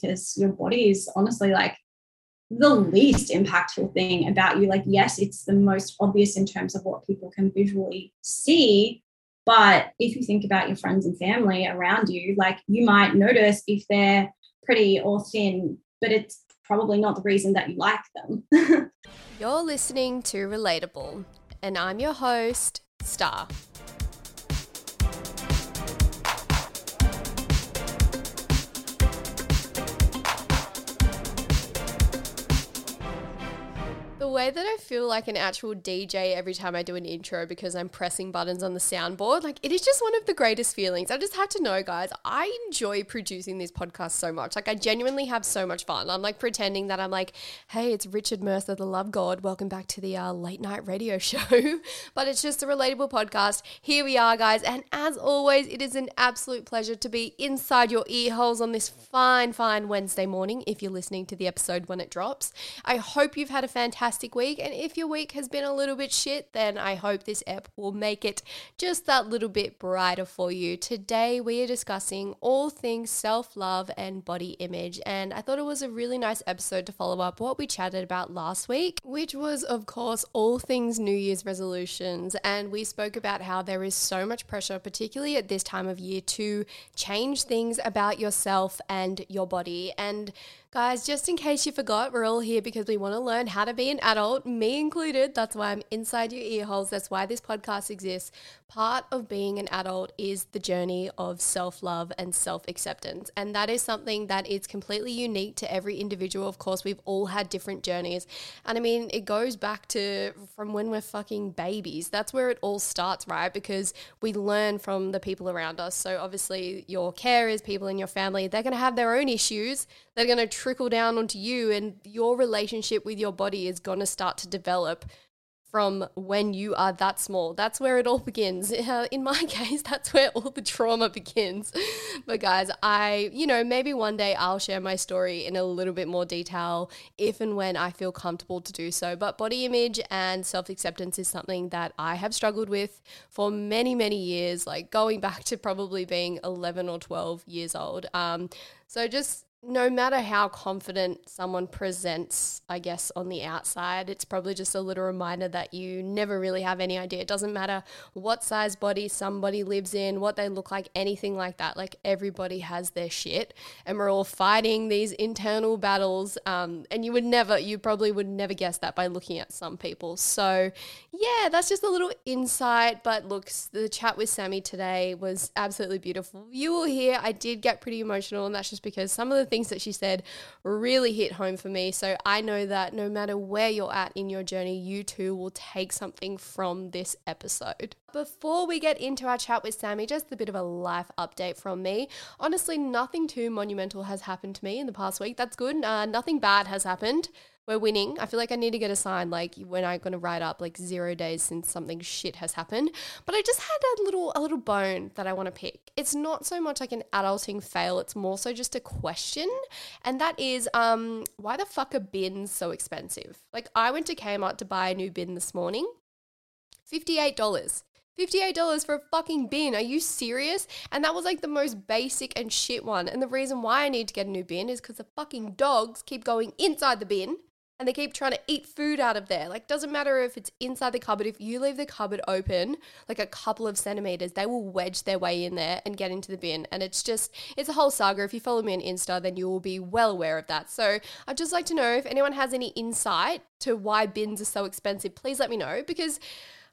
Because your body is honestly like the least impactful thing about you. Like, yes, it's the most obvious in terms of what people can visually see. But if you think about your friends and family around you, like you might notice if they're pretty or thin, but it's probably not the reason that you like them. You're listening to Relatable, and I'm your host, Starr. Way that I feel like an actual DJ every time I do an intro because I'm pressing buttons on the soundboard, like it is just one of the greatest feelings. I just have to know, guys, I enjoy producing this podcast so much. Like I genuinely have so much fun. I'm like pretending that I'm like, hey, it's Richard Mercer, the Love God. Welcome back to the uh, late night radio show. but it's just a relatable podcast. Here we are, guys. And as always, it is an absolute pleasure to be inside your ear holes on this fine, fine Wednesday morning if you're listening to the episode when it drops. I hope you've had a fantastic week. And if your week has been a little bit shit, then I hope this app will make it just that little bit brighter for you. Today, we are discussing all things self love and body image. And I thought it was a really nice episode to follow up what we chatted about last week, which was, of course, all things New Year's resolutions. And we spoke about how there is so much pressure, particularly at this time of year, to change things about yourself and your body. And Guys, just in case you forgot, we're all here because we want to learn how to be an adult, me included. That's why I'm inside your ear holes. That's why this podcast exists. Part of being an adult is the journey of self love and self acceptance. And that is something that is completely unique to every individual. Of course, we've all had different journeys. And I mean, it goes back to from when we're fucking babies. That's where it all starts, right? Because we learn from the people around us. So obviously, your carers, people in your family, they're going to have their own issues. They're going to trickle down onto you, and your relationship with your body is going to start to develop from when you are that small. That's where it all begins. Uh, in my case, that's where all the trauma begins. But guys, I, you know, maybe one day I'll share my story in a little bit more detail if and when I feel comfortable to do so. But body image and self acceptance is something that I have struggled with for many, many years, like going back to probably being 11 or 12 years old. Um, so just no matter how confident someone presents, I guess, on the outside, it's probably just a little reminder that you never really have any idea. It doesn't matter what size body somebody lives in, what they look like, anything like that. Like everybody has their shit, and we're all fighting these internal battles. Um, and you would never, you probably would never guess that by looking at some people. So, yeah, that's just a little insight. But look, the chat with Sami today was absolutely beautiful. You will hear I did get pretty emotional, and that's just because some of the things that she said really hit home for me. So I know that no matter where you're at in your journey, you too will take something from this episode. Before we get into our chat with Sami, just a bit of a life update from me. Honestly, nothing too monumental has happened to me in the past week. That's good. Uh, nothing bad has happened we're winning. I feel like I need to get a sign like when I'm gonna write up like zero days since something shit has happened. But I just had a little a little bone that I want to pick. It's not so much like an adulting fail, it's more so just a question. And that is um why the fuck are bins so expensive? Like I went to Kmart to buy a new bin this morning. $58. $58 for a fucking bin. Are you serious? And that was like the most basic and shit one. And the reason why I need to get a new bin is because the fucking dogs keep going inside the bin and they keep trying to eat food out of there. Like, doesn't matter if it's inside the cupboard, if you leave the cupboard open like a couple of centimeters, they will wedge their way in there and get into the bin. And it's just, it's a whole saga. If you follow me on Insta, then you will be well aware of that. So, I'd just like to know if anyone has any insight to why bins are so expensive, please let me know because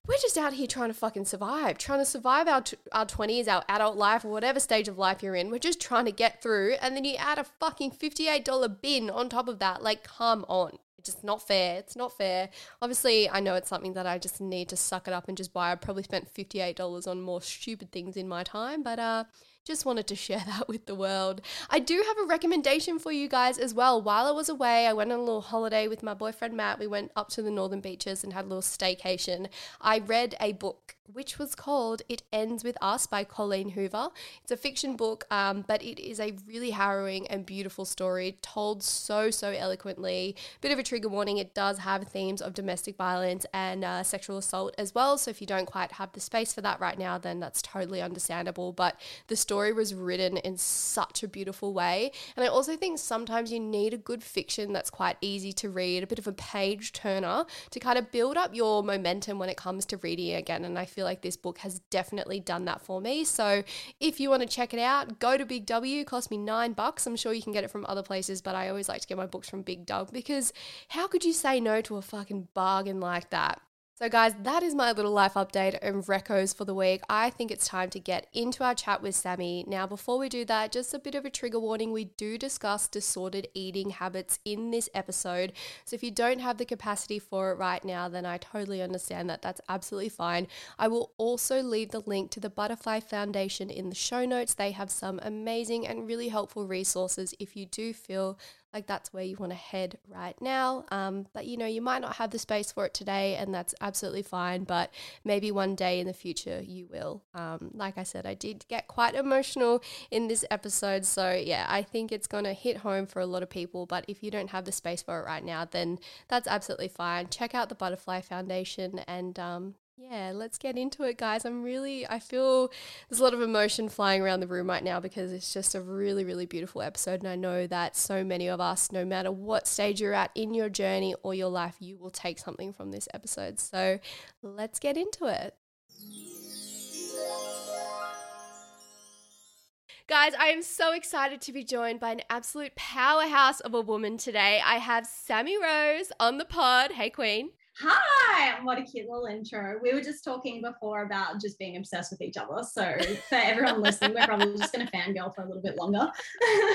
we're just out here trying to fucking survive, trying to survive our, t- our 20s, our adult life, or whatever stage of life you're in. We're just trying to get through. And then you add a fucking $58 bin on top of that. Like, come on. Just not fair. It's not fair. Obviously, I know it's something that I just need to suck it up and just buy. I probably spent $58 on more stupid things in my time. But uh, just wanted to share that with the world. I do have a recommendation for you guys as well. While I was away, I went on a little holiday with my boyfriend Matt. We went up to the northern beaches and had a little staycation. I read a book which was called It Ends With Us by Colleen Hoover. It's a fiction book, um, but it is a really harrowing and beautiful story told so, so eloquently. Bit of a trigger warning, it does have themes of domestic violence and uh, sexual assault as well. So if you don't quite have the space for that right now, then that's totally understandable. But the story was written in such a beautiful way. And I also think sometimes you need a good fiction that's quite easy to read, a bit of a page turner to kind of build up your momentum when it comes to reading again. And I feel like this book has definitely done that for me. So if you want to check it out, go to Big W. It cost me nine bucks. I'm sure you can get it from other places, but I always like to get my books from Big W because how could you say no to a fucking bargain like that? So, guys, that is my little life update and recos for the week. I think it's time to get into our chat with Sami. Now, before we do that, just a bit of a trigger warning we do discuss disordered eating habits in this episode. So, if you don't have the capacity for it right now, then I totally understand that. That's absolutely fine. I will also leave the link to the Butterfly Foundation in the show notes. They have some amazing and really helpful resources if you do feel like that's where you want to head right now. Um, but you know, you might not have the space for it today, and that's absolutely fine. But maybe one day in the future you will. Um, like I said, I did get quite emotional in this episode, so yeah, I think it's gonna hit home for a lot of people. But if you don't have the space for it right now, then that's absolutely fine. Check out the Butterfly Foundation, and um, yeah, let's get into it, guys. I'm really, I feel there's a lot of emotion flying around the room right now because it's just a really, really beautiful episode. And I know that so many of us, no matter what stage you're at in your journey or your life, you will take something from this episode. So let's get into it. Guys, I am so excited to be joined by an absolute powerhouse of a woman today. I have Sami Rose on the pod. Hey, Queen. Hi, what a cute little intro. We were just talking before about just being obsessed with each other. So, for everyone listening, we're probably just going to fangirl for a little bit longer.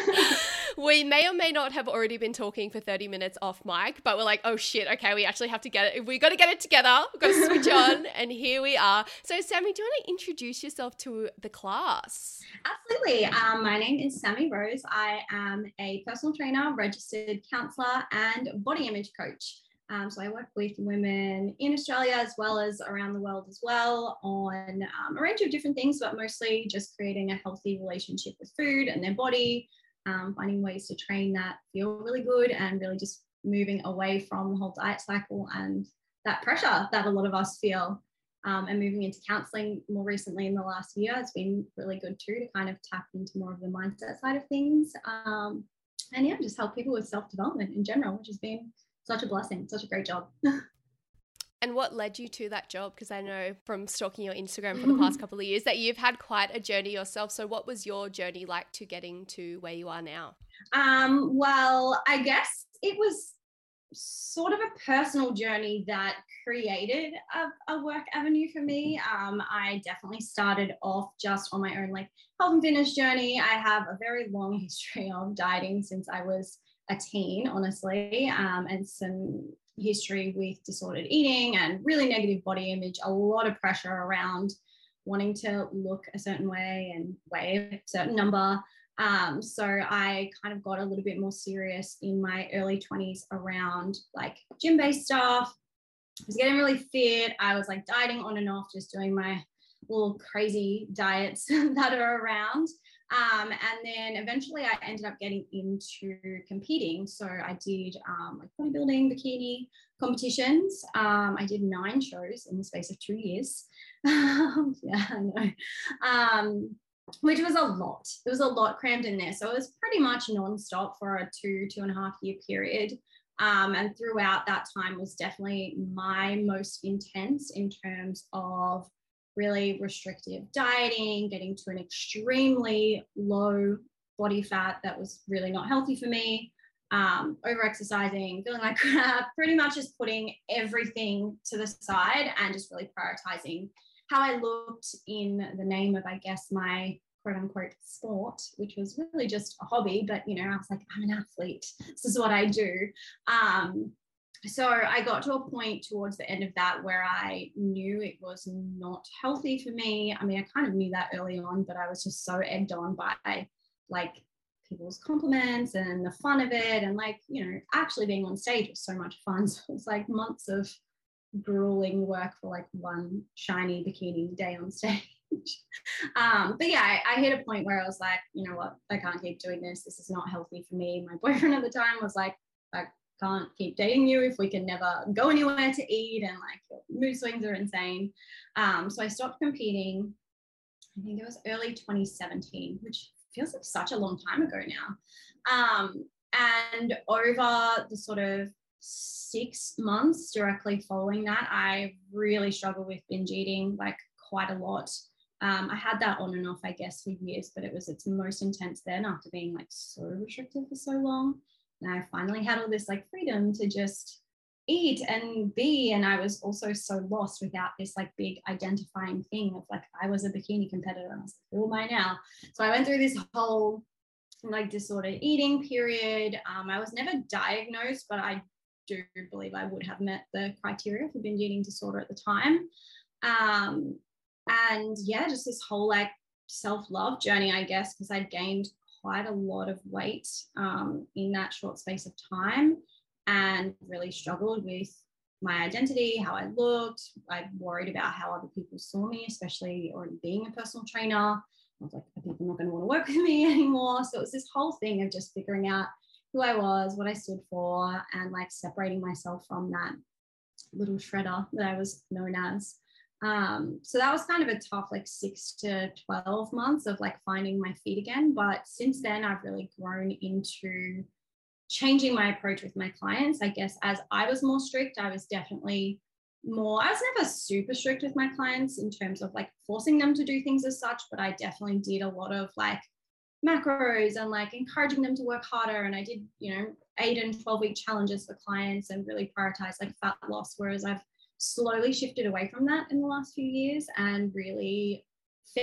we may or may not have already been talking for 30 minutes off mic, but we're like, oh shit, okay, we actually have to get it. We got to get it together. We've got to switch on. And here we are. So, Sami, do you want to introduce yourself to the class? Absolutely. Um, my name is Sami Rose. I am a personal trainer, registered counselor, and body image coach. Um, so I work with women in Australia as well as around the world as well on um, a range of different things, but mostly just creating a healthy relationship with food and their body, um, finding ways to train that feel really good and really just moving away from the whole diet cycle and that pressure that a lot of us feel. Um, and moving into counseling more recently in the last year, it's been really good too to kind of tap into more of the mindset side of things. Um, and yeah, just help people with self development in general, which has been such a blessing, such a great job. and what led you to that job? Because I know from stalking your Instagram for the past couple of years that you've had quite a journey yourself. So, what was your journey like to getting to where you are now? Um, well, I guess it was sort of a personal journey that created a, a work avenue for me. Um, I definitely started off just on my own like health and fitness journey. I have a very long history of dieting since I was a teen, honestly, um, and some history with disordered eating and really negative body image, a lot of pressure around wanting to look a certain way and weigh a certain number. Um, so I kind of got a little bit more serious in my early 20s around like gym based stuff. I was getting really fit. I was like dieting on and off, just doing my little crazy diets that are around. Um, and then eventually I ended up getting into competing. So I did um, like bodybuilding, bikini competitions. Um, I did nine shows in the space of two years. yeah, I know. Um, which was a lot. It was a lot crammed in there. So it was pretty much nonstop for a two, two and a half year period. Um, and throughout that time was definitely my most intense in terms of really restrictive dieting, getting to an extremely low body fat that was really not healthy for me, um, over exercising, feeling like crap, pretty much just putting everything to the side and just really prioritizing how I looked in the name of, I guess, my quote unquote sport, which was really just a hobby. But, you know, I was like, I'm an athlete. This is what I do. Um, so I got to a point towards the end of that where I knew it was not healthy for me. I mean, I kind of knew that early on, but I was just so egged on by like people's compliments and the fun of it. And like, you know, actually being on stage was so much fun. So it was like months of grueling work for like one shiny bikini day on stage. um, but yeah, I, I, hit a point where I was like, you know what, I can't keep doing this. This is not healthy for me. My boyfriend at the time was like, I can't keep dating you if we can never go anywhere to eat and like mood swings are insane. Um, so I stopped competing. I think it was early 2017, which feels like such a long time ago now. Um, and over the sort of six months directly following that, I really struggled with binge eating like quite a lot. Um, I had that on and off, I guess, for years, but it was its most intense then after being like so restrictive for so long. And I finally had all this like freedom to just eat and be. And I was also so lost without this like big identifying thing of like I was a bikini competitor. And I was like, who am I now? So I went through this whole like disordered eating period. Um, I was never diagnosed, but I do believe I would have met the criteria for binge eating disorder at the time. Um, and yeah, just this whole like self love journey, I guess, because I'd gained quite a lot of weight um, in that short space of time and really struggled with my identity, how I looked. I worried about how other people saw me, especially already being a personal trainer. I was like, are people not going to want to work with me anymore? So it was this whole thing of just figuring out who I was, what I stood for, and like separating myself from that little shredder that I was known as. Um, so that was kind of a tough like six to 12 months of like finding my feet again. But since then, I've really grown into changing my approach with my clients. I guess as I was more strict, I was definitely more, I was never super strict with my clients in terms of like forcing them to do things as such, but I definitely did a lot of like macros and like encouraging them to work harder. And I did, you know, eight and 12 week challenges for clients and really prioritize like fat loss. Whereas I've slowly shifted away from that in the last few years and really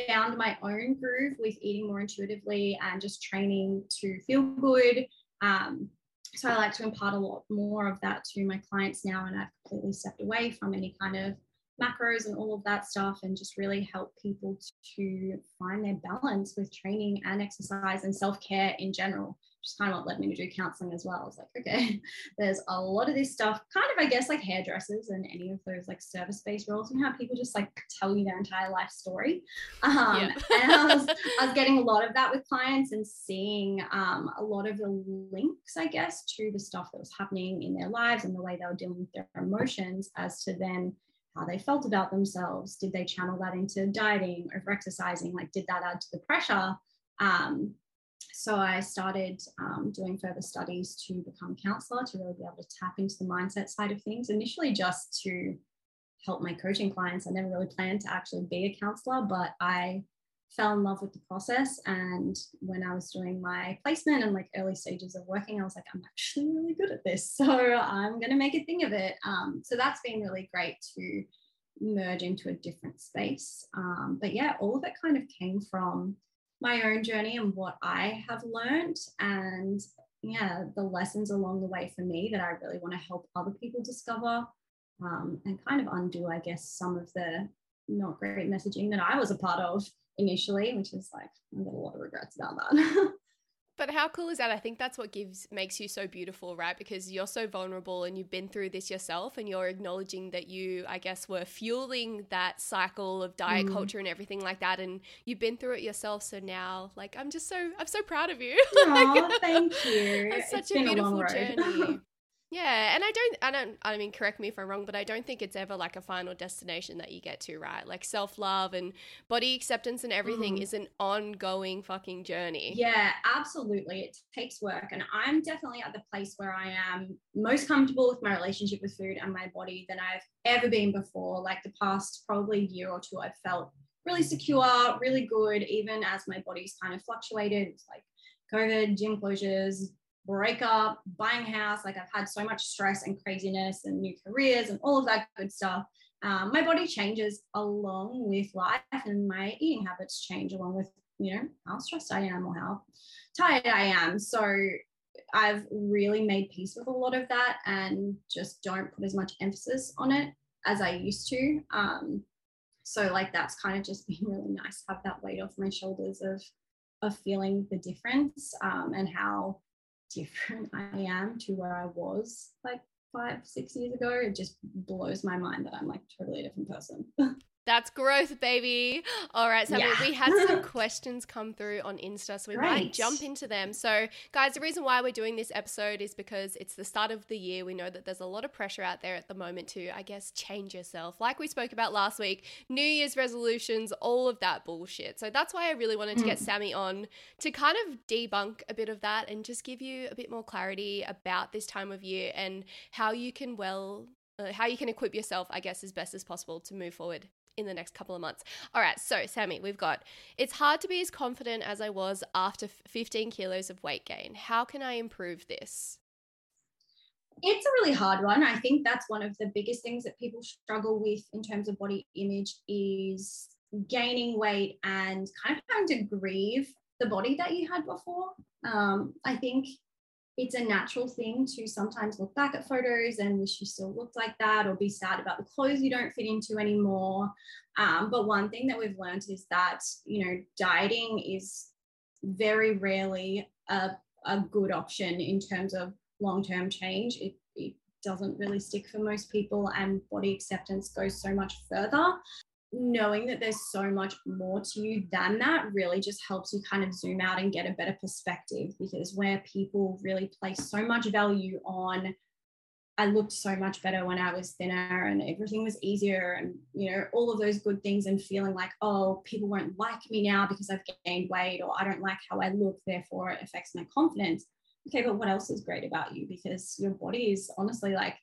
found my own groove with eating more intuitively and just training to feel good. Um, so I like to impart a lot more of that to my clients now, and I've completely stepped away from any kind of macros and all of that stuff and just really help people to find their balance with training and exercise and self-care in general is kind of what led me to do counseling as well. I was like, okay, there's a lot of this stuff, kind of, I guess, like hairdressers and any of those like service-based roles, and how people just like tell you their entire life story. Um, yeah. and I was, I was getting a lot of that with clients and seeing um, a lot of the links, I guess, to the stuff that was happening in their lives and the way they were dealing with their emotions as to then how they felt about themselves. Did they channel that into dieting, over exercising? Like, did that add to the pressure? Um, so I started um, doing further studies to become a counselor to really be able to tap into the mindset side of things. Initially, just to help my coaching clients. I never really planned to actually be a counselor, but I fell in love with the process. And when I was doing my placement and like early stages of working, I was like, I'm actually really good at this. So I'm going to make a thing of it. Um, so that's been really great to merge into a different space. Um, but yeah, all of it kind of came from my own journey and what I have learned and yeah, the lessons along the way for me that I really want to help other people discover um, and kind of undo, I guess, some of the not great messaging that I was a part of initially, which is like, I've got a lot of regrets about that. But how cool is that? I think that's what gives makes you so beautiful, right? Because you're so vulnerable and you've been through this yourself and you're acknowledging that you, I guess, were fueling that cycle of diet mm. culture and everything like that and you've been through it yourself. So now like I'm just so I'm so proud of you. Oh, thank you. It's such it's a beautiful a journey. Yeah, and I don't, I don't, I mean, correct me if I'm wrong, but I don't think it's ever like a final destination that you get to, right? Like self love and body acceptance and everything mm. is an ongoing fucking journey. Yeah, absolutely. It takes work. And I'm definitely at the place where I am most comfortable with my relationship with food and my body than I've ever been before. Like the past probably year or two, I've felt really secure, really good, even as my body's kind of fluctuated. It's like COVID, gym closures, breakup, buying house. Like I've had so much stress and craziness and new careers and all of that good stuff. Um, my body changes along with life and my eating habits change along with, you know, how stressed I am or how tired I am. So I've really made peace with a lot of that and just don't put as much emphasis on it as I used to. Um, so like that's kind of just been really nice to have that weight off my shoulders of of feeling the difference um, and how different I am to where I was like five, six years ago. It just blows my mind that I'm like totally a different person. That's growth, baby. All right, so yeah. we had some questions come through on Insta, so we right. might jump into them. So, guys, the reason why we're doing this episode is because it's the start of the year. We know that there's a lot of pressure out there at the moment to, I guess, change yourself. Like we spoke about last week, New Year's resolutions, all of that bullshit. So, that's why I really wanted to get mm. Sami on to kind of debunk a bit of that and just give you a bit more clarity about this time of year and how you can well uh, how you can equip yourself, I guess, as best as possible to move forward in the next couple of months. All right, so Sami, we've got it's hard to be as confident as I was after 15 kilos of weight gain. How can I improve this? It's a really hard one. I think that's one of the biggest things that people struggle with in terms of body image is gaining weight and kind of having to grieve the body that you had before. Um, I think it's a natural thing to sometimes look back at photos and wish you still looked like that or be sad about the clothes you don't fit into anymore. Um, but one thing that we've learned is that, you know, dieting is very rarely a, a good option in terms of long term change. It, it doesn't really stick for most people, and body acceptance goes so much further knowing that there's so much more to you than that really just helps you kind of zoom out and get a better perspective because where people really place so much value on I looked so much better when I was thinner and everything was easier and you know all of those good things and feeling like oh people won't like me now because I've gained weight or I don't like how I look therefore it affects my confidence. Okay but what else is great about you? Because your body is honestly like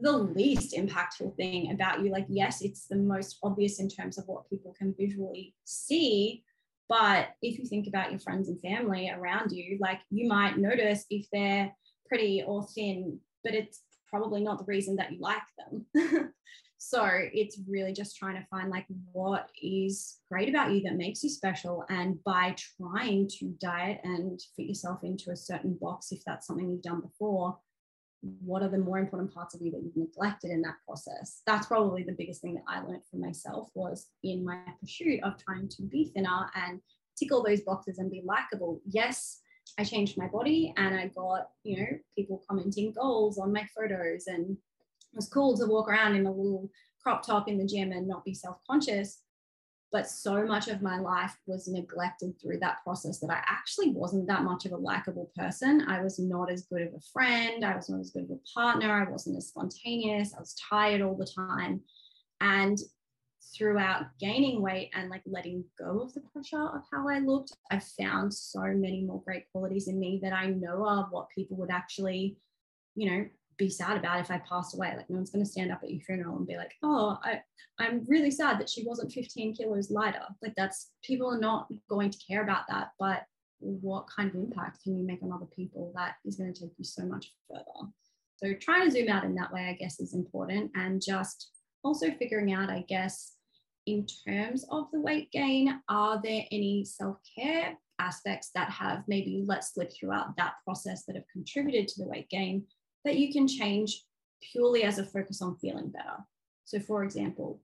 the least impactful thing about you. Like, yes, it's the most obvious in terms of what people can visually see. But if you think about your friends and family around you, like you might notice if they're pretty or thin, but it's probably not the reason that you like them. so it's really just trying to find like what is great about you that makes you special. And by trying to diet and fit yourself into a certain box, if that's something you've done before, what are the more important parts of you that you've neglected in that process? That's probably the biggest thing that i learned for myself was in my pursuit of trying to be thinner and tick all those boxes and be likable. Yes i changed my body and i got you know people commenting goals on my photos and it was cool to walk around in a little crop top in the gym and not be self-conscious but so much of my life was neglected through that process that I actually wasn't that much of a likable person. I was not as good of a friend. I was not as good of a partner. I wasn't as spontaneous. I was tired all the time. And throughout gaining weight and like letting go of the pressure of how I looked, I found so many more great qualities in me that I know are what people would actually, you know, be sad about if I passed away. Like no one's going to stand up at your funeral and be like, "Oh, I, I'm really sad that she wasn't 15 kilos lighter." Like that's people are not going to care about that. But what kind of impact can you make on other people that is going to take you so much further? So trying to zoom out in that way, I guess, is important, and just also figuring out, I guess, in terms of the weight gain, are there any self care aspects that have maybe let slip throughout that process that have contributed to the weight gain that you can change purely as a focus on feeling better. So, for example,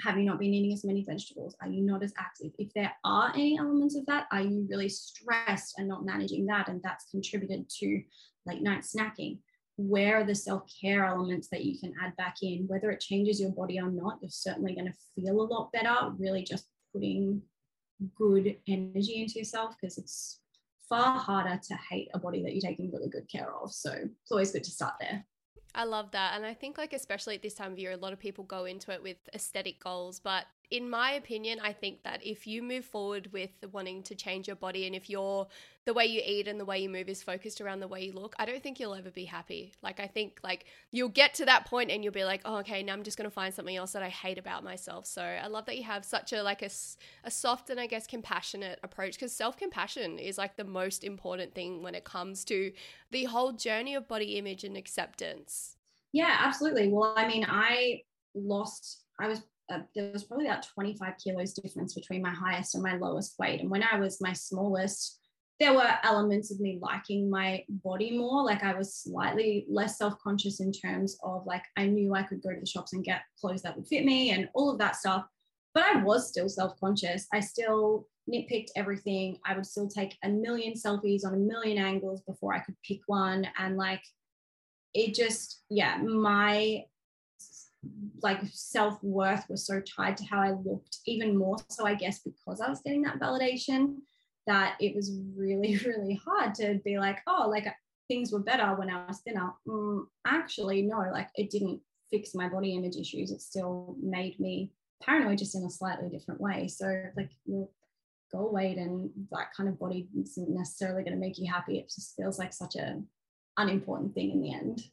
have you not been eating as many vegetables? Are you not as active? If there are any elements of that, are you really stressed and not managing that? And that's contributed to late night snacking. Where are the self care elements that you can add back in? Whether it changes your body or not, you're certainly going to feel a lot better, really just putting good energy into yourself because it's far harder to hate a body that you're taking really good care of. So it's always good to start there. I love that. And I think, like, especially at this time of year, a lot of people go into it with aesthetic goals, but in my opinion, I think that if you move forward with wanting to change your body and if you're the way you eat and the way you move is focused around the way you look, I don't think you'll ever be happy. Like I think like you'll get to that point and you'll be like, "Oh, okay, now I'm just going to find something else that I hate about myself." So, I love that you have such a like a, a soft and I guess compassionate approach because self-compassion is like the most important thing when it comes to the whole journey of body image and acceptance. Yeah, absolutely. Well, I mean, I lost I was uh, there was probably about 25 kilos difference between my highest and my lowest weight. And when I was my smallest, there were elements of me liking my body more. Like I was slightly less self conscious in terms of like I knew I could go to the shops and get clothes that would fit me and all of that stuff. But I was still self conscious. I still nitpicked everything. I would still take a million selfies on a million angles before I could pick one. And like it just, yeah, my like self worth was so tied to how I looked, even more so, I guess, because I was getting that validation that it was really, really hard to be like, oh, like things were better when I was thinner. Mm, actually, no, like it didn't fix my body image issues. It still made me paranoid just in a slightly different way. So, like, your goal weight and that kind of body isn't necessarily going to make you happy. It just feels like such a unimportant thing in the end.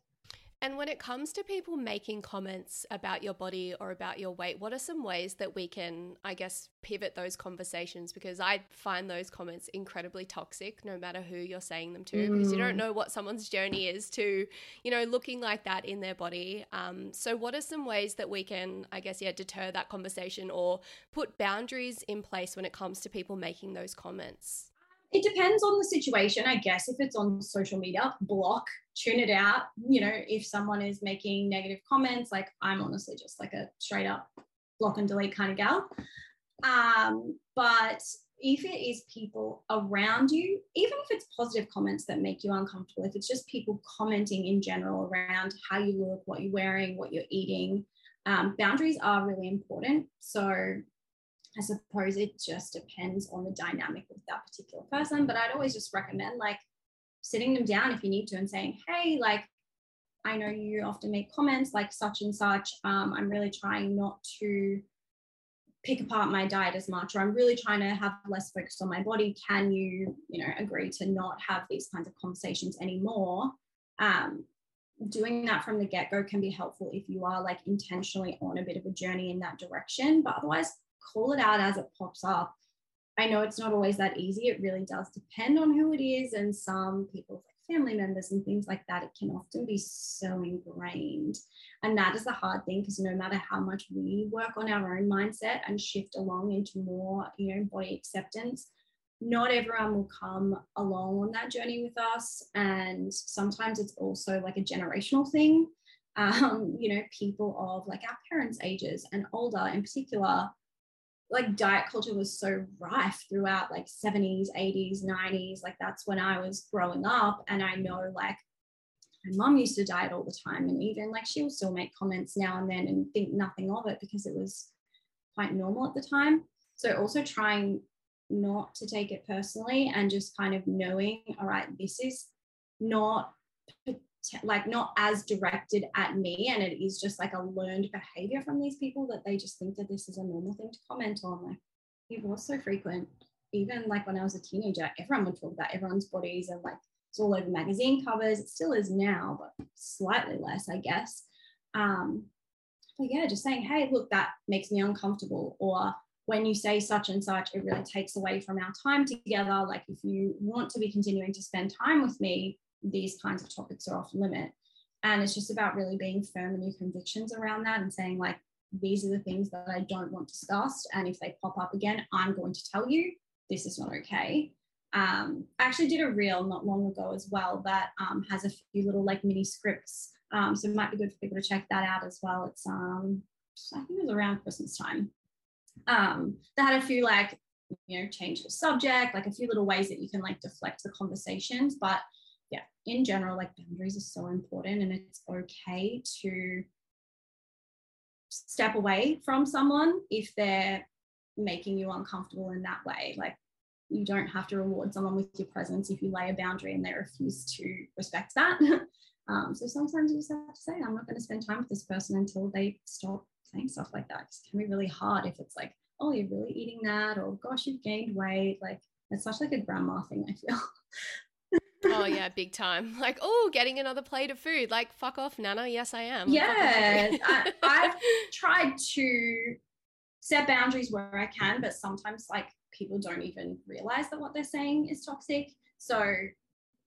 And when it comes to people making comments about your body or about your weight, what are some ways that we can, I guess, pivot those conversations? Because I find those comments incredibly toxic, no matter who you're saying them to, mm. because you don't mm. know what someone's journey is to, you know, looking like that in their body. Um, so, what are some ways that we can, I guess, yeah, deter that conversation or put boundaries in place when it comes to people making those comments? It depends on the situation, I guess. If it's on social media, block, tune it out. You know, if someone is making negative comments, like I'm honestly just like a straight up block and delete kind of gal. Um, but if it is people around you, even if it's positive comments that make you uncomfortable, if it's just people commenting in general around how you look, what you're wearing, what you're eating, um, boundaries are really important. So I suppose it just depends on the dynamic with that particular person. But I'd always just recommend like sitting them down if you need to and saying, hey, like, I know you often make comments like such and such. Um, I'm really trying not to pick apart my diet as much, or I'm really trying to have less focus on my body. Can you, you know, agree to not have these kinds of conversations anymore? Um, doing that from the get go can be helpful if you are like intentionally on a bit of a journey in that direction. But otherwise, call it out as it pops up. I know it's not always that easy. It really does depend on who it is. And some people's like family members and things like that, it can often be so ingrained. And that is the hard thing because no matter how much we work on our own mindset and shift along into more, you know, body acceptance, not everyone will come along on that journey with us. And sometimes it's also like a generational thing. Um, you know, people of like our parents' ages and older in particular like diet culture was so rife throughout like 70s 80s 90s like that's when i was growing up and i know like my mom used to diet all the time and even like she will still make comments now and then and think nothing of it because it was quite normal at the time. So also trying not to take it personally and just kind of knowing all right this is not like not as directed at me and it is just like a learned behavior from these people that they just think that this is a normal thing to comment on like it was so frequent. Even like when i was a teenager everyone would talk about everyone's bodies and like it's all over magazine covers. It still is now but slightly less i guess. Um but yeah just saying hey look that makes me uncomfortable or when you say such and such, it really takes away from our time together. Like, if you want to be continuing to spend time with me, these kinds of topics are off limit. And it's just about really being firm in your convictions around that and saying, like, these are the things that I don't want discussed. And if they pop up again, I'm going to tell you this is not okay. Um, I actually did a reel not long ago as well that um, has a few little like mini scripts. Um, so it might be good for people to check that out as well. It's, um, I think it was around Christmas time. Um, that had a few like, you know, change the subject, like a few little ways that you can like deflect the conversations. But yeah, in general, like boundaries are so important and it's okay to step away from someone if they're making you uncomfortable in that way. Like you don't have to reward someone with your presence if you lay a boundary and they refuse to respect that. um, so sometimes you just have to say, I'm not going to spend time with this person until they stop saying stuff like that. It can be really hard if it's like, oh, you're really eating that, or gosh, you've gained weight. Like it's such like a grandma thing, I feel. oh yeah, big time. Like, oh, getting another plate of food. Like, fuck off, Nana. Yes, I am. Yeah, I, I've tried to set boundaries where I can, but sometimes like people don't even realize that what they're saying is toxic. So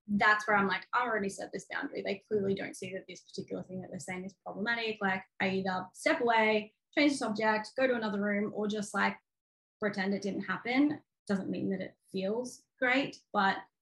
that's where I'm like, I already set this boundary. They clearly don't see that this particular thing that they're saying is problematic. Like, I either step away, change the subject, go to another room, or just like pretend it didn't happen. Doesn't mean that it feels great, but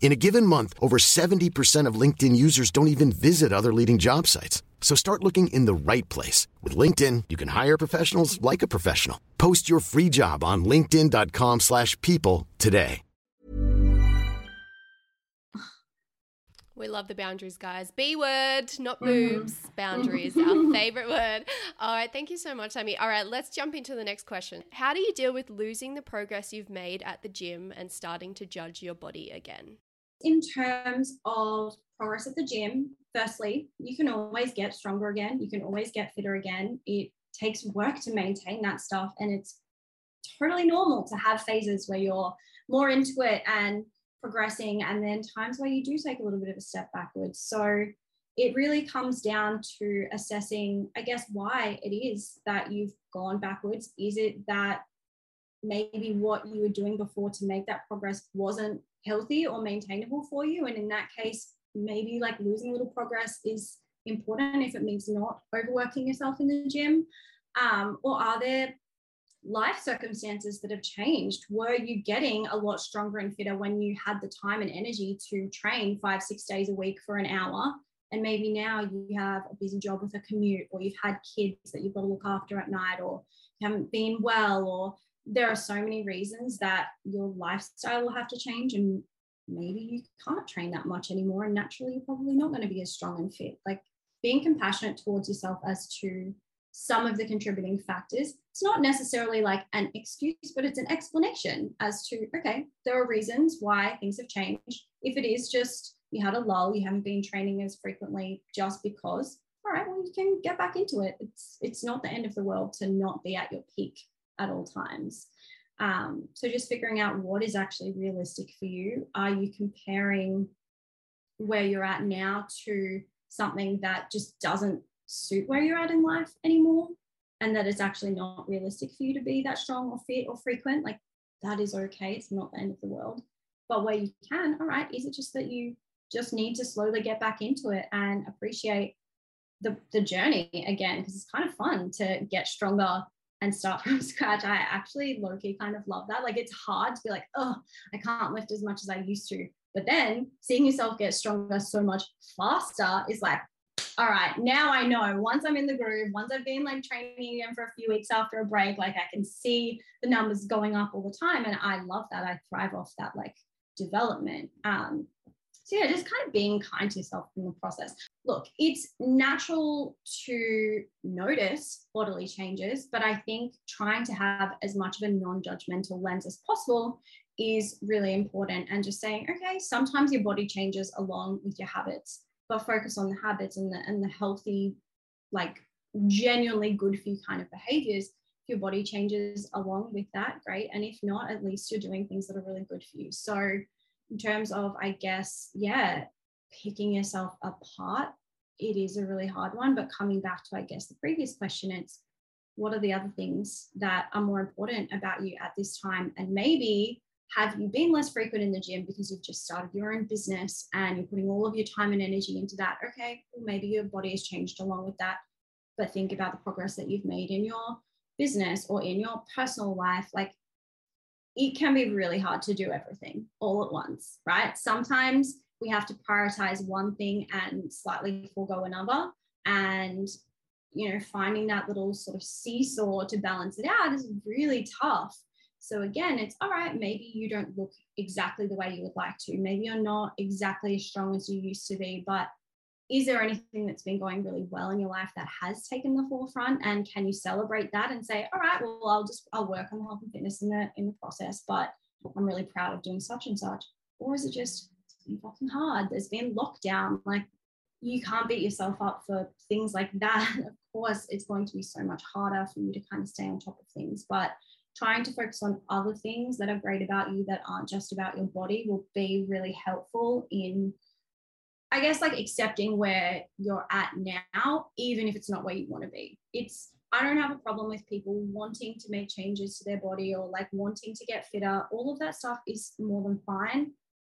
In a given month, over 70% of LinkedIn users don't even visit other leading job sites. So start looking in the right place. With LinkedIn, you can hire professionals like a professional. Post your free job on linkedin.com slash people today. We love the boundaries, guys. B word, not mm-hmm. boobs. Boundaries, our favorite word. All right, thank you so much, Amy. All right, let's jump into the next question. How do you deal with losing the progress you've made at the gym and starting to judge your body again? In terms of progress at the gym, firstly, you can always get stronger again. You can always get fitter again. It takes work to maintain that stuff. And it's totally normal to have phases where you're more into it and progressing, and then times where you do take a little bit of a step backwards. So it really comes down to assessing, I guess, why it is that you've gone backwards. Is it that maybe what you were doing before to make that progress wasn't healthy or maintainable for you? And in that case, maybe like losing a little progress is important if it means not overworking yourself in the gym? Um, or are there life circumstances that have changed? Were you getting a lot stronger and fitter when you had the time and energy to train five, six days a week for an hour? And maybe now you have a busy job with a commute, or you've had kids that you've got to look after at night, or you haven't been well, or there are so many reasons that your lifestyle will have to change. And maybe you can't train that much anymore. And naturally, you're probably not going to be as strong and fit. Like being compassionate towards yourself as to some of the contributing factors. It's not necessarily like an excuse, but it's an explanation as to, okay, there are reasons why things have changed. If it is just you had a lull, you haven't been training as frequently just because, all right, well, you can get back into it. It's it's not the end of the world to not be at your peak at all times. Um, so just figuring out what is actually realistic for you. Are you comparing where you're at now to something that just doesn't suit where you're at in life anymore? And that it's actually not realistic for you to be that strong or fit or frequent? Like that is okay. It's not the end of the world. But where you can, all right, is it just that you just need to slowly get back into it and appreciate the, the journey again? Because it's kind of fun to get stronger and start from scratch. I actually low key kind of love that. Like it's hard to be like, oh, I can't lift as much as I used to. But then seeing yourself get stronger so much faster is like, all right, now I know once I'm in the groove, once I've been like training again for a few weeks after a break, like I can see the numbers going up all the time. And I love that. I thrive off that like development. Um, so yeah, just kind of being kind to yourself in the process. Look, it's natural to notice bodily changes, but I think trying to have as much of a non-judgmental lens as possible is really important. And just saying, okay, sometimes your body changes along with your habits, but focus on the habits and the and the healthy, like genuinely good for you kind of behaviors. If your body changes along with that, great. And if not, at least you're doing things that are really good for you. So in terms of, I guess, yeah, picking yourself apart, it is a really hard one. But coming back to, I guess, the previous question, it's what are the other things that are more important about you at this time? And maybe have you been less frequent in the gym because you've just started your own business and you're putting all of your time and energy into that? Okay, well, maybe your body has changed along with that. But think about the progress that you've made in your business or in your personal life. Like it can be really hard to do everything all at once, right? Sometimes we have to prioritize one thing and slightly forego another. And, you know, finding that little sort of seesaw to balance it out is really tough. So, again, it's all right, maybe you don't look exactly the way you would like to. Maybe you're not exactly as strong as you used to be, but is there anything that's been going really well in your life that has taken the forefront? And can you celebrate that and say all right well i'll just i'll work on the health and fitness in the in the process but i'm really proud of doing such and such. Or is it just been fucking hard. There's been lockdown. Like you can't beat yourself up for things like that. Of course it's going to be so much harder for you to kind of stay on top of things but trying to focus on other things that are great about you that aren't just about your body will be really helpful in I guess like accepting where you're at now, even if it's not where you want to be. It's I don't have a problem with people wanting to make changes to their body or like wanting to get fitter. All of that stuff is more than fine.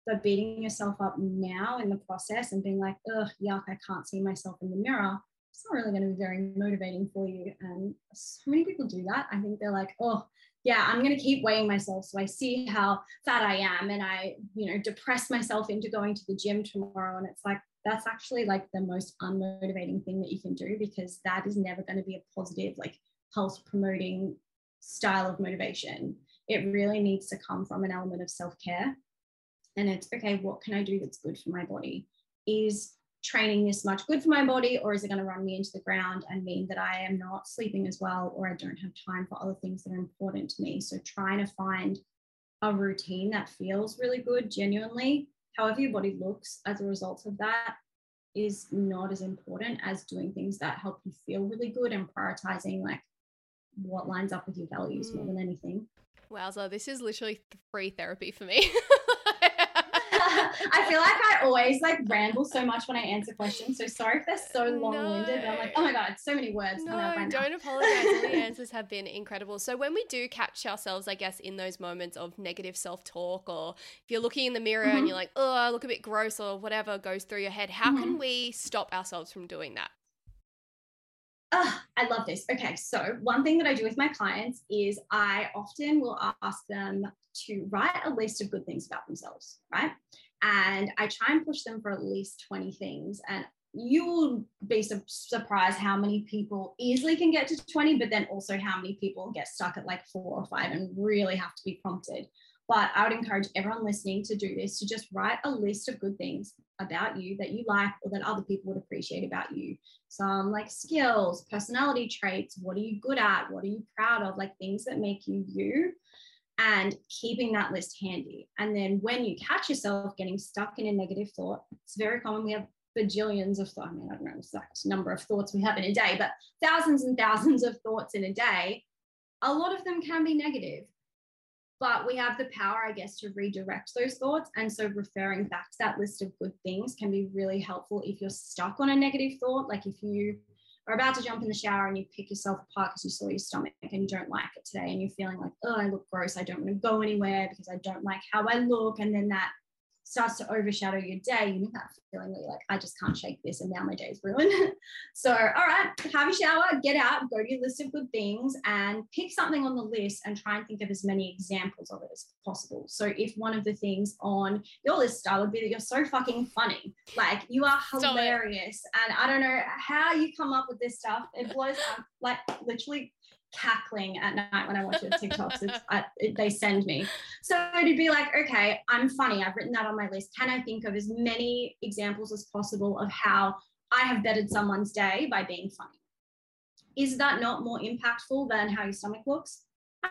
But beating yourself up now in the process and being like, ugh, yuck, I can't see myself in the mirror, it's not really going to be very motivating for you. And so many people do that. I think they're like, oh, yeah, I'm going to keep weighing myself so I see how fat I am and I, you know, depress myself into going to the gym tomorrow. And it's like, that's actually like the most unmotivating thing that you can do because that is never going to be a positive, like health promoting style of motivation. It really needs to come from an element of self care. And it's okay, what can I do that's good for my body? Is training this much good for my body, or is it going to run me into the ground and mean that I am not sleeping as well, or I don't have time for other things that are important to me? So, trying to find a routine that feels really good, genuinely, however your body looks as a result of that is not as important as doing things that help you feel really good and prioritizing like what lines up with your values mm. more than anything. Wowza, this is literally free therapy for me. I feel like I always like ramble so much when I answer questions. So sorry if they're so long-winded. No. I'm like, oh my god, so many words. No, don't apologize. All the answers have been incredible. So when we do catch ourselves, I guess, in those moments of negative self-talk, or if you're looking in the mirror mm-hmm. and you're like, oh, I look a bit gross, or whatever goes through your head, how mm-hmm. can we stop ourselves from doing that? Oh, I love this. Okay, so one thing that I do with my clients is I often will ask them to write a list of good things about themselves, right? And I try and push them for at least 20 things. And you will be su- surprised how many people easily can get to 20, but then also how many people get stuck at like four or five and really have to be prompted. But I would encourage everyone listening to do this to just write a list of good things about you that you like or that other people would appreciate about you. Some like skills, personality traits, what are you good at? What are you proud of? Like things that make you you and keeping that list handy. And then when you catch yourself getting stuck in a negative thought, it's very common. We have bajillions of thoughts. I mean, I don't know the exact number of thoughts we have in a day, but thousands and thousands of thoughts in a day. A lot of them can be negative, but we have the power, I guess, to redirect those thoughts. And so referring back to that list of good things can be really helpful if you're stuck on a negative thought. Like if you are about to jump in the shower and you pick yourself apart because you saw your stomach and you don't like it today and you're feeling like, oh, I look gross. I don't want to go anywhere because I don't like how I look. And then that starts to overshadow your day, you know that feeling where you're like, I just can't shake this, and now my day's ruined. so, all right, have a shower, get out, go to your list of good things, and pick something on the list and try and think of as many examples of it as possible. So, if one of the things on your list style would be that you're so fucking funny, like you are hilarious, and I don't know how you come up with this stuff. It blows up, uh, like literally cackling at night when I watch your TikToks. I, it, they send me. So to be like, okay, I'm funny. I've written that on my list. Can I think of as many examples as possible of how I have bettered someone's day by being funny? Is that not more impactful than how your stomach looks?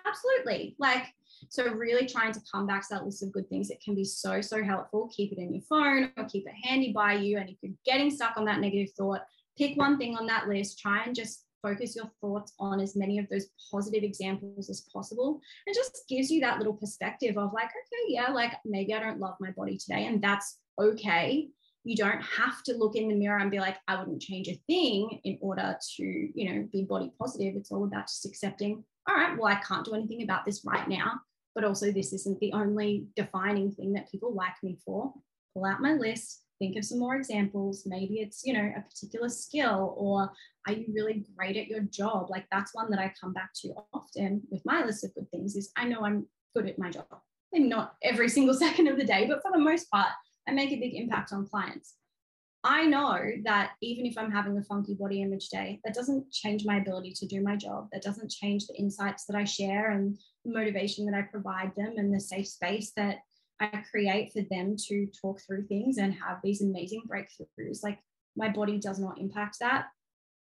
Absolutely. Like, so really trying to come back to that list of good things, it can be so, so helpful. Keep it in your phone or keep it handy by you. And if you're getting stuck on that negative thought, pick one thing on that list, try and just focus your thoughts on as many of those positive examples as possible and just gives you that little perspective of like okay yeah like maybe i don't love my body today and that's okay. You don't have to look in the mirror and be like i wouldn't change a thing in order to you know be body positive. It's all about just accepting all right well i can't do anything about this right now but also this isn't the only defining thing that people like me for. Pull out my list think of some more examples. Maybe it's you know a particular skill or are you really great at your job? Like that's one that i come back to often with my list of good things is i know i'm good at my job. Maybe not every single second of the day but for the most part i make a big impact on clients. I know that even if i'm having a funky body image day that doesn't change my ability to do my job. That doesn't change the insights that i share and the motivation that i provide them and the safe space that I create for them to talk through things and have these amazing breakthroughs. Like my body does not impact that,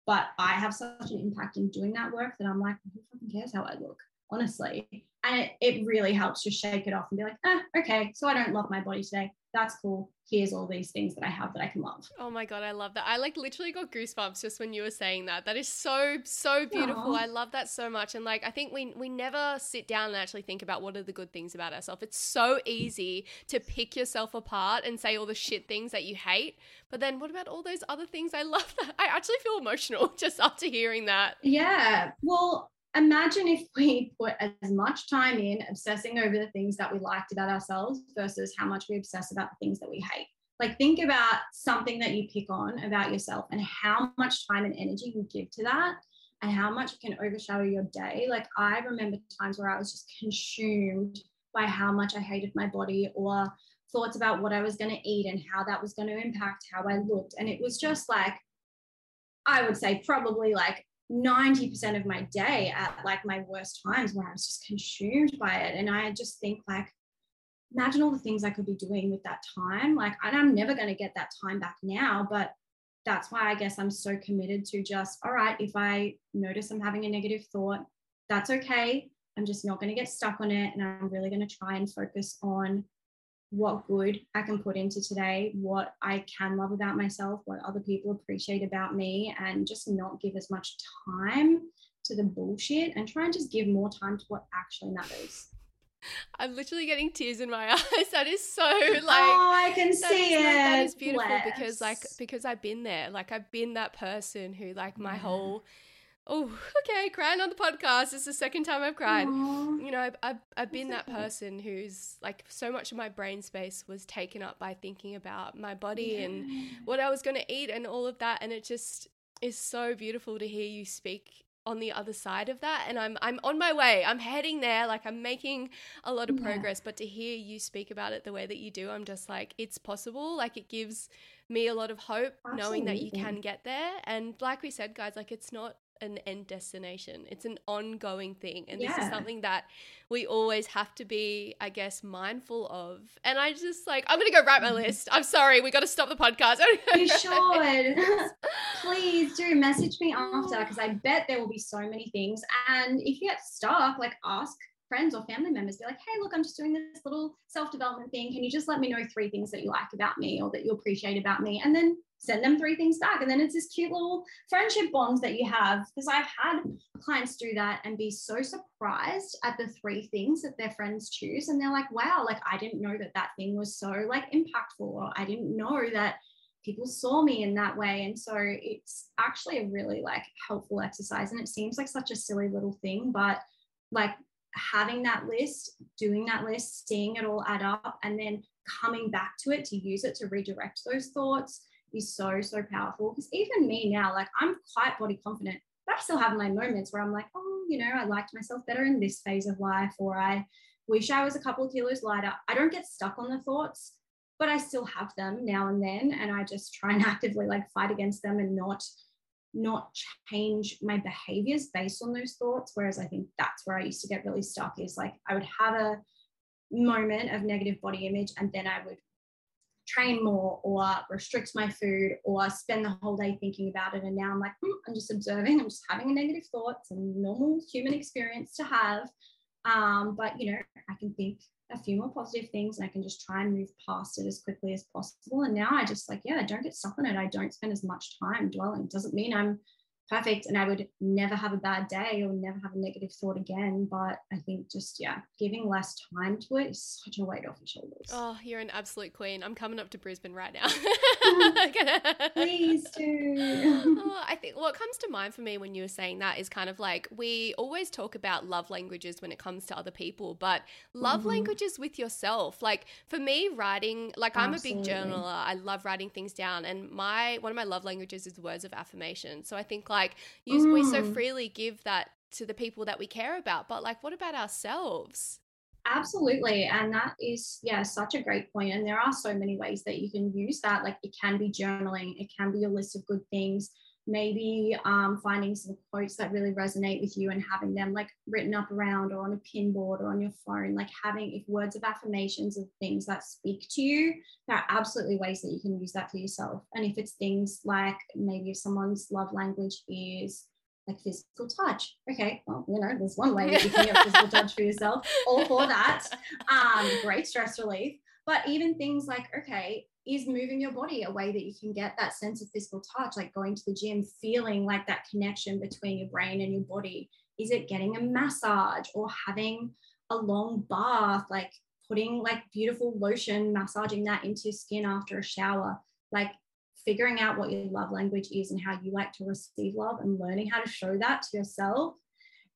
but I have such an impact in doing that work that I'm like, who fucking cares how I look, honestly. And it, it really helps to shake it off and be like, ah, okay, so I don't love my body today. That's cool. Here's all these things that I have that I can love. Oh my God, I love that. I like literally got goosebumps just when you were saying that. That is so, so beautiful. Aww. I love that so much. And like, I think we, we never sit down and actually think about what are the good things about ourselves. It's so easy to pick yourself apart and say all the shit things that you hate. But then what about all those other things? I love that. I actually feel emotional just after hearing that. Yeah. Well, imagine if we put as much time in obsessing over the things that we liked about ourselves versus how much we obsess about the things that we hate. Like, think about something that you pick on about yourself and how much time and energy you give to that and how much it can overshadow your day. Like, I remember times where I was just consumed by how much I hated my body or thoughts about what I was going to eat and how that was going to impact how I looked. And it was just like, I would say probably like 90% of my day at like my worst times where I was just consumed by it. And I just think like, imagine all the things I could be doing with that time. Like, I'm never going to get that time back now, but that's why I guess I'm so committed to just, all right, if I notice I'm having a negative thought, that's okay. I'm just not going to get stuck on it. And I'm really going to try and focus on what good I can put into today, what I can love about myself, what other people appreciate about me, and just not give as much time to the bullshit and try and just give more time to what actually matters. I'm literally getting tears in my eyes. That is so oh, like Oh, I can see is, it. that is beautiful Bless. because like because I've been there. Like I've been that person who like my yeah. whole oh, okay, crying on the podcast. It's the second time I've cried. Aww. You know, I've, I've, I've been that person who's like so much of my brain space was taken up by thinking about my body yeah. and what I was going to eat and all of that. And it just is so beautiful to hear you speak on the other side of that and I'm I'm on my way. I'm heading there like I'm making a lot of yeah. progress but to hear you speak about it the way that you do I'm just like it's possible like it gives me a lot of hope Absolutely. knowing that you can get there and like we said guys like it's not an end destination. It's an ongoing thing. And yeah. this is something that we always have to be, I guess, mindful of. And I just like, I'm going to go write my mm-hmm. list. I'm sorry. We got to stop the podcast. you should. Please do message me after because I bet there will be so many things. And if you get stuck, like ask friends or family members be like, hey, look, I'm just doing this little self development thing. Can you just let me know three things that you like about me or that you appreciate about me? And then send them three things back. And then it's this cute little friendship bond that you have. Because I've had clients do that and be so surprised at the three things that their friends choose. And they're like, wow, like I didn't know that that thing was so like impactful, or I didn't know that people saw me in that way. And so it's actually a really like helpful exercise. And it seems like such a silly little thing, but like having that list, doing that list, seeing it all add up, and then coming back to it to use it to redirect those thoughts is so, so powerful. Because even me now, like I'm quite body confident, but I still have my moments where I'm like, oh, you know, I liked myself better in this phase of life, or I wish I was a couple of kilos lighter. I don't get stuck on the thoughts, but I still have them now and then. And I just try and actively like fight against them and not not change my behaviors based on those thoughts whereas i think that's where i used to get really stuck is like i would have a moment of negative body image and then i would train more or restrict my food or spend the whole day thinking about it and now i'm like hmm, i'm just observing i'm just having a negative thought it's a normal human experience to have um, but you know i can think a few more positive things and I can just try and move past it as quickly as possible. And now I just like, yeah, I don't get stuck on it. I don't spend as much time dwelling. Doesn't mean I'm perfect and I would never have a bad day or never have a negative thought again. But I think just, yeah, giving less time to it is such a weight off your shoulders. Oh, you're an absolute queen. I'm coming up to Brisbane right now. Please do. oh, I think what comes to mind for me when you were saying that is kind of like we always talk about love languages when it comes to other people, but love mm-hmm. languages with yourself. Like for me, writing, like I'm a big journaler. I love writing things down, and my one of my love languages is words of affirmation. So I think like like you, mm. we so mm. freely give that to the people that we care about, but like, what about ourselves? Absolutely. And that is, yeah, such a great point. And there are so many ways that you can use that. Like it can be journaling, it can be a list of good things, maybe um, finding some quotes that really resonate with you and having them like written up around or on a pin board or on your phone, like having if words of affirmations of things that speak to you, there are absolutely ways that you can use that for yourself. And if it's things like maybe if someone's love language is like physical touch. Okay, well, you know, there's one way that you can get physical touch for yourself. All for that. Um, great stress relief. But even things like, okay, is moving your body a way that you can get that sense of physical touch, like going to the gym, feeling like that connection between your brain and your body? Is it getting a massage or having a long bath, like putting like beautiful lotion, massaging that into your skin after a shower? Like figuring out what your love language is and how you like to receive love and learning how to show that to yourself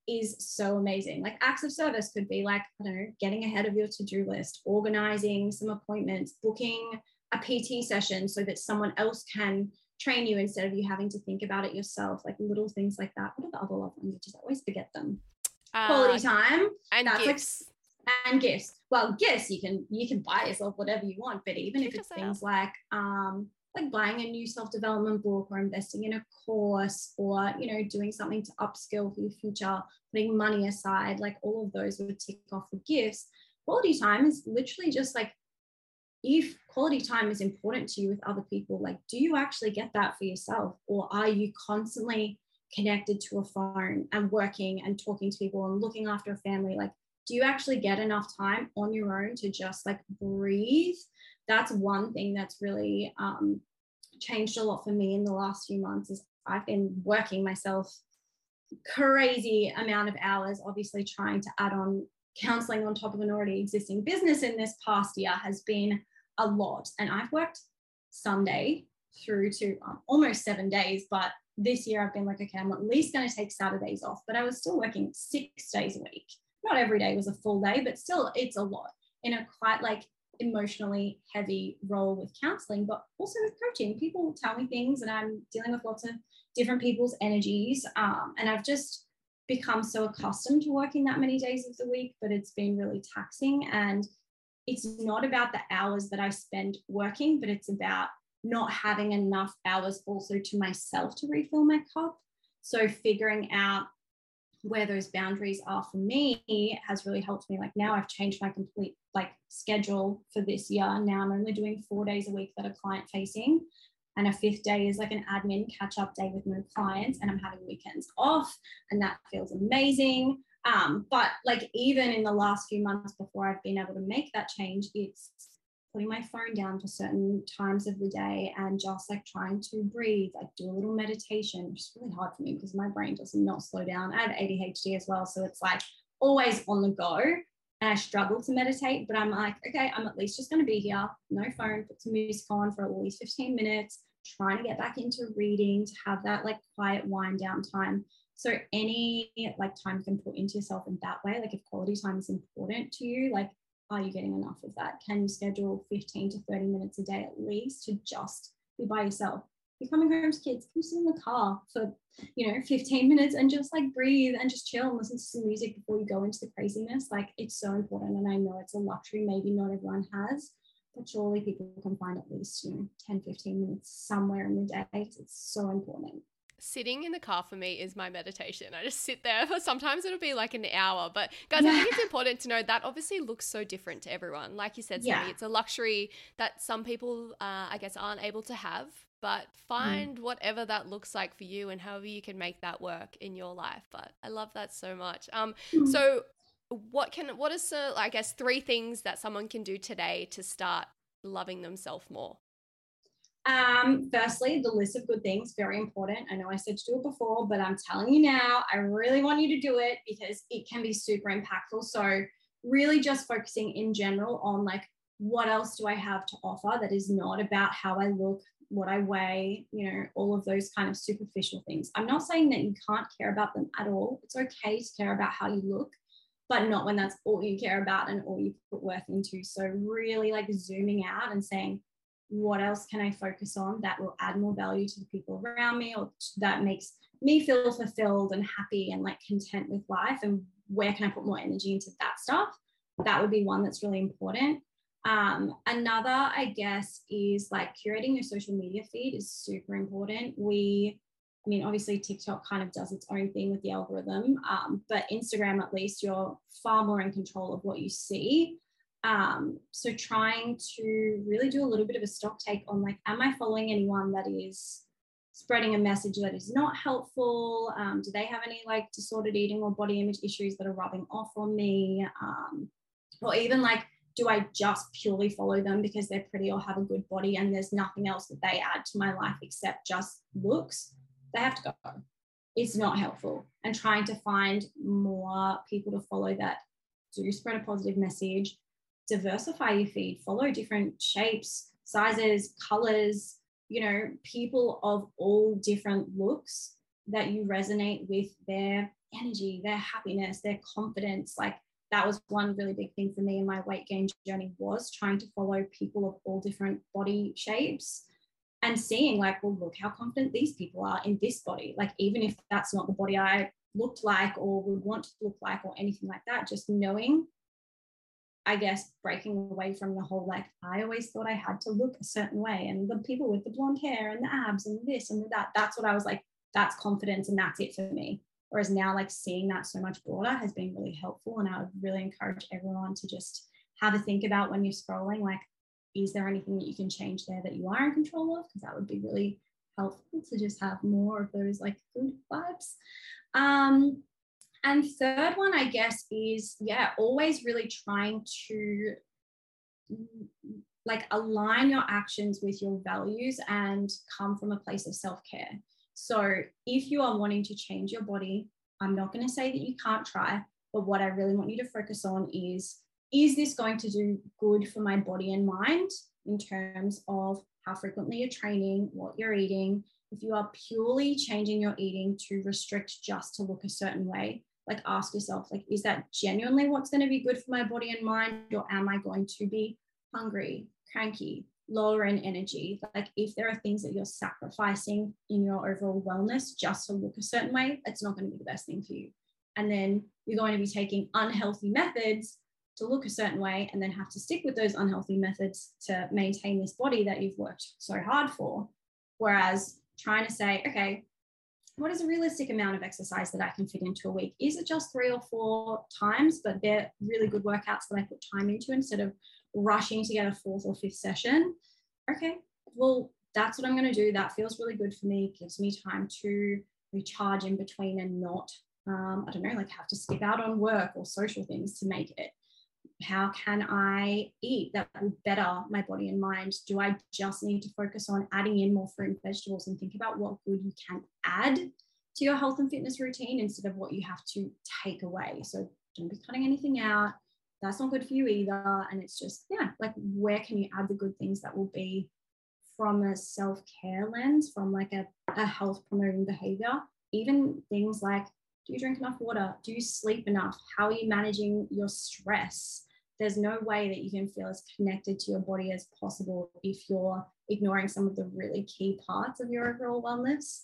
is so amazing. Like acts of service could be like, I don't know, getting ahead of your to do list, organizing some appointments, booking a PT session so that someone else can train you instead of you having to think about it yourself, like little things like that. What are the other love languages? I always forget them. Uh, Quality time and That's gifts. Like, and gifts. Well, gifts you can you can buy yourself whatever you want, but even if it's things like um like buying a new self-development book or investing in a course or you know doing something to upskill for your future putting money aside like all of those would tick off the gifts quality time is literally just like if quality time is important to you with other people like do you actually get that for yourself? Or are you constantly connected to a phone and working and talking to people and looking after a family? Like do you actually get enough time on your own to just like breathe? That's one thing that's really um, changed a lot for me in the last few months is I've been working myself crazy amount of hours, obviously trying to add on counseling on top of an already existing business in this past year has been a lot. And I've worked Sunday through to um, almost seven days, but this year I've been like, okay, I'm at least going to take Saturdays off, but I was still working six days a week. Not every day was a full day, but still it's a lot in a quite like emotionally heavy role with counseling, but also with coaching. People tell me things, and I'm dealing with lots of different people's energies. Um, and I've just become so accustomed to working that many days of the week, but it's been really taxing. And it's not about the hours that I spend working, but it's about not having enough hours also to myself to refill my cup. So figuring out where those boundaries are for me has really helped me. Like now I've changed my complete like schedule for this year. Now I'm only doing four days a week that are client facing. And a fifth day is like an admin catch up day with no clients. And I'm having weekends off. And that feels amazing. Um, but like even in the last few months before I've been able to make that change, it's putting my phone down for certain times of the day and just like trying to breathe, like do a little meditation, which is really hard for me because my brain does not slow down. I have ADHD as well. So it's like always on the go. And I struggle to meditate, but I'm like, okay, I'm at least just going to be here, no phone, put some music on for at least 15 minutes, trying to get back into reading to have that like quiet wind down time. So any like time you can put into yourself in that way, like if quality time is important to you, like are you getting enough of that? Can you schedule 15 to 30 minutes a day at least to just be by yourself? You're coming home to kids, come sit in the car for, you know, 15 minutes and just like breathe and just chill and listen to some music before you go into the craziness. Like it's so important. And I know it's a luxury maybe not everyone has, but surely people can find at least, you know, 10, 15 minutes somewhere in the day. It's so important sitting in the car for me is my meditation. I just sit there for sometimes it'll be like an hour. But guys, yeah. I think it's important to know that obviously looks so different to everyone. Like you said, Sami, yeah. it's a luxury that some people, uh, I guess, aren't able to have. But find mm. whatever that looks like for you and however you can make that work in your life. But I love that so much. Um, mm. so what can what is uh, I guess three things that someone can do today to start loving themselves more? Um, firstly, the list of good things, very important. I know I said to do it before, but I'm telling you now, I really want you to do it because it can be super impactful. So, really just focusing in general on like, what else do I have to offer that is not about how I look, what I weigh, you know, all of those kind of superficial things. I'm not saying that you can't care about them at all. It's okay to care about how you look, but not when that's all you care about and all you put worth into. So, really like zooming out and saying, what else can I focus on that will add more value to the people around me or that makes me feel fulfilled and happy and like content with life? And where can I put more energy into that stuff? That would be one that's really important. Um, another, I guess, is like curating your social media feed is super important. We, I mean, obviously TikTok kind of does its own thing with the algorithm, um, but Instagram, at least, you're far more in control of what you see. Um, so trying to really do a little bit of a stock take on like, am I following anyone that is spreading a message that is not helpful? Um, do they have any like disordered eating or body image issues that are rubbing off on me? Um, or even like, do I just purely follow them because they're pretty or have a good body and there's nothing else that they add to my life except just looks? They have to go. It's not helpful. And trying to find more people to follow that do spread a positive message, diversify your feed, follow different shapes, sizes, colors, you know, people of all different looks that you resonate with their energy, their happiness, their confidence. Like that was one really big thing for me in my weight gain journey was trying to follow people of all different body shapes and seeing like, well, look how confident these people are in this body. Like, even if that's not the body I looked like or would want to look like or anything like that, just knowing, I guess, breaking away from the whole like, I always thought I had to look a certain way. And the people with the blonde hair and the abs and this and that, that's what I was like, that's confidence and that's it for me. Whereas now, like seeing that so much broader has been really helpful. And I would really encourage everyone to just have a think about when you're scrolling, like, is there anything that you can change there that you are in control of? Because that would be really helpful to just have more of those like good vibes. Um, and third one, I guess, is yeah, always really trying to like align your actions with your values and come from a place of self care. So if you are wanting to change your body, I'm not going to say that you can't try, but what I really want you to focus on is is this going to do good for my body and mind in terms of how frequently you're training, what you're eating? If you are purely changing your eating to restrict just to look a certain way, like ask yourself, like, is that genuinely what's going to be good for my body and mind? Or am I going to be hungry, cranky, lower in energy. Like if there are things that you're sacrificing in your overall wellness just to look a certain way, it's not going to be the best thing for you. And then you're going to be taking unhealthy methods to look a certain way and then have to stick with those unhealthy methods to maintain this body that you've worked so hard for. Whereas trying to say, okay, what is a realistic amount of exercise that I can fit into a week? Is it just three or four times? But they're really good workouts that I put time into instead of rushing to get a fourth or fifth session. Okay, well, that's what I'm going to do. That feels really good for me. Gives me time to recharge in between and not, um, I don't know, like have to skip out on work or social things to make it. How can I eat that will better my body and mind? Do I just need to focus on adding in more fruit and vegetables and think about what good you can add to your health and fitness routine instead of what you have to take away? So don't be cutting anything out that's not good for you either. And it's just, yeah, like where can you add the good things that will be from a self care lens, from like a, a health promoting behavior? Even things like, do you drink enough water? Do you sleep enough? How are you managing your stress? There's no way that you can feel as connected to your body as possible if you're ignoring some of the really key parts of your overall wellness.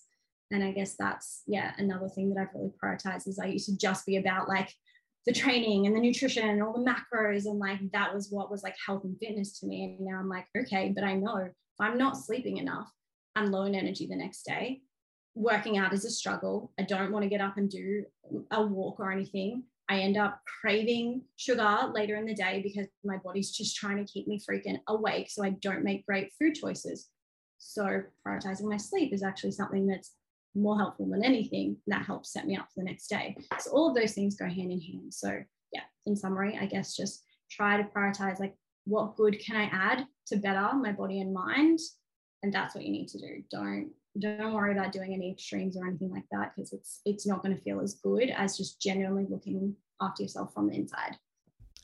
And I guess that's, yeah, another thing that I've really prioritized is I used to just be about like the training and the nutrition and all the macros and like that was what was like health and fitness to me and now i'm like okay but i know if i'm not sleeping enough i'm low in energy the next day working out is a struggle. I don't want to get up and do a walk or anything. I end up craving sugar later in the day because my body's just trying to keep me freaking awake so i don't make great food choices. So prioritizing my sleep is actually something that's more helpful than anything that helps set me up for the next day. So all of those things go hand in hand. So yeah in summary i guess just try to prioritize like what good can i add to better my body and mind? And that's what you need to do. Don't don't worry about doing any extremes or anything like that because it's it's not going to feel as good as just genuinely looking after yourself from the inside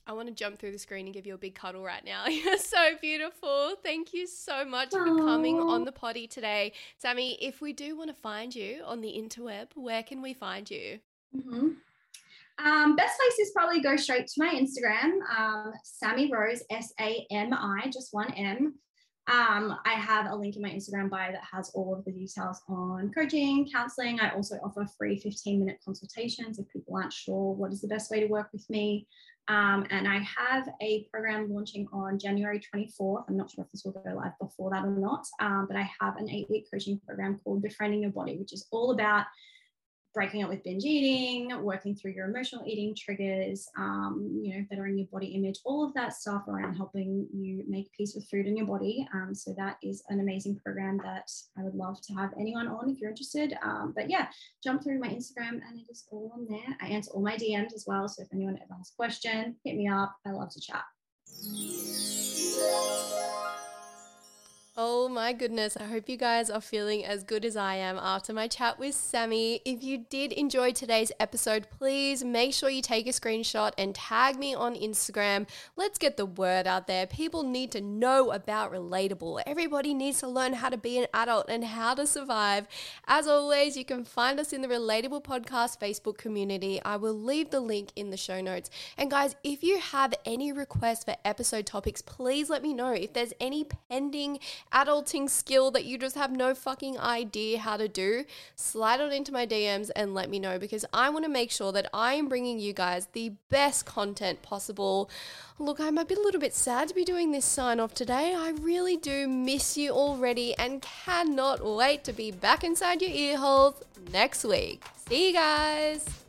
I want to jump through the screen and give you a big cuddle right now. You're so beautiful. Thank you so much Aww. for coming on the potty today. Sami, if we do want to find you on the interweb, where can we find you? Mm-hmm. Um, best place is probably go straight to my Instagram, um, Sami Rose, S A M I, just one M. Um, I have a link in my Instagram bio that has all of the details on coaching, counseling. I also offer free 15 minute consultations if people aren't sure what is the best way to work with me. Um, and I have a program launching on January 24th. I'm not sure if this will go live before that or not, um, but I have an eight week coaching program called Befriending Your Body, which is all about breaking up with binge eating, working through your emotional eating triggers, um, you know, bettering your body image, all of that stuff around helping you make peace with food in your body. Um, so that is an amazing program that I would love to have anyone on if you're interested. Um, but yeah, jump through my Instagram and it is all on there. I answer all my DMs as well. So if anyone ever has a question, hit me up. I love to chat. Oh my goodness, I hope you guys are feeling as good as I am after my chat with Sami. If you did enjoy today's episode, please make sure you take a screenshot and tag me on Instagram. Let's get the word out there. People need to know about Relatable. Everybody needs to learn how to be an adult and how to survive. As always, you can find us in the Relatable Podcast Facebook community. I will leave the link in the show notes. And guys, if you have any requests for episode topics, please let me know. If there's any pending adulting skill that you just have no fucking idea how to do, slide on into my DMs and let me know because I want to make sure that I am bringing you guys the best content possible. Look, I might be a little bit sad to be doing this sign off today. I really do miss you already and cannot wait to be back inside your ear holes next week. See you guys.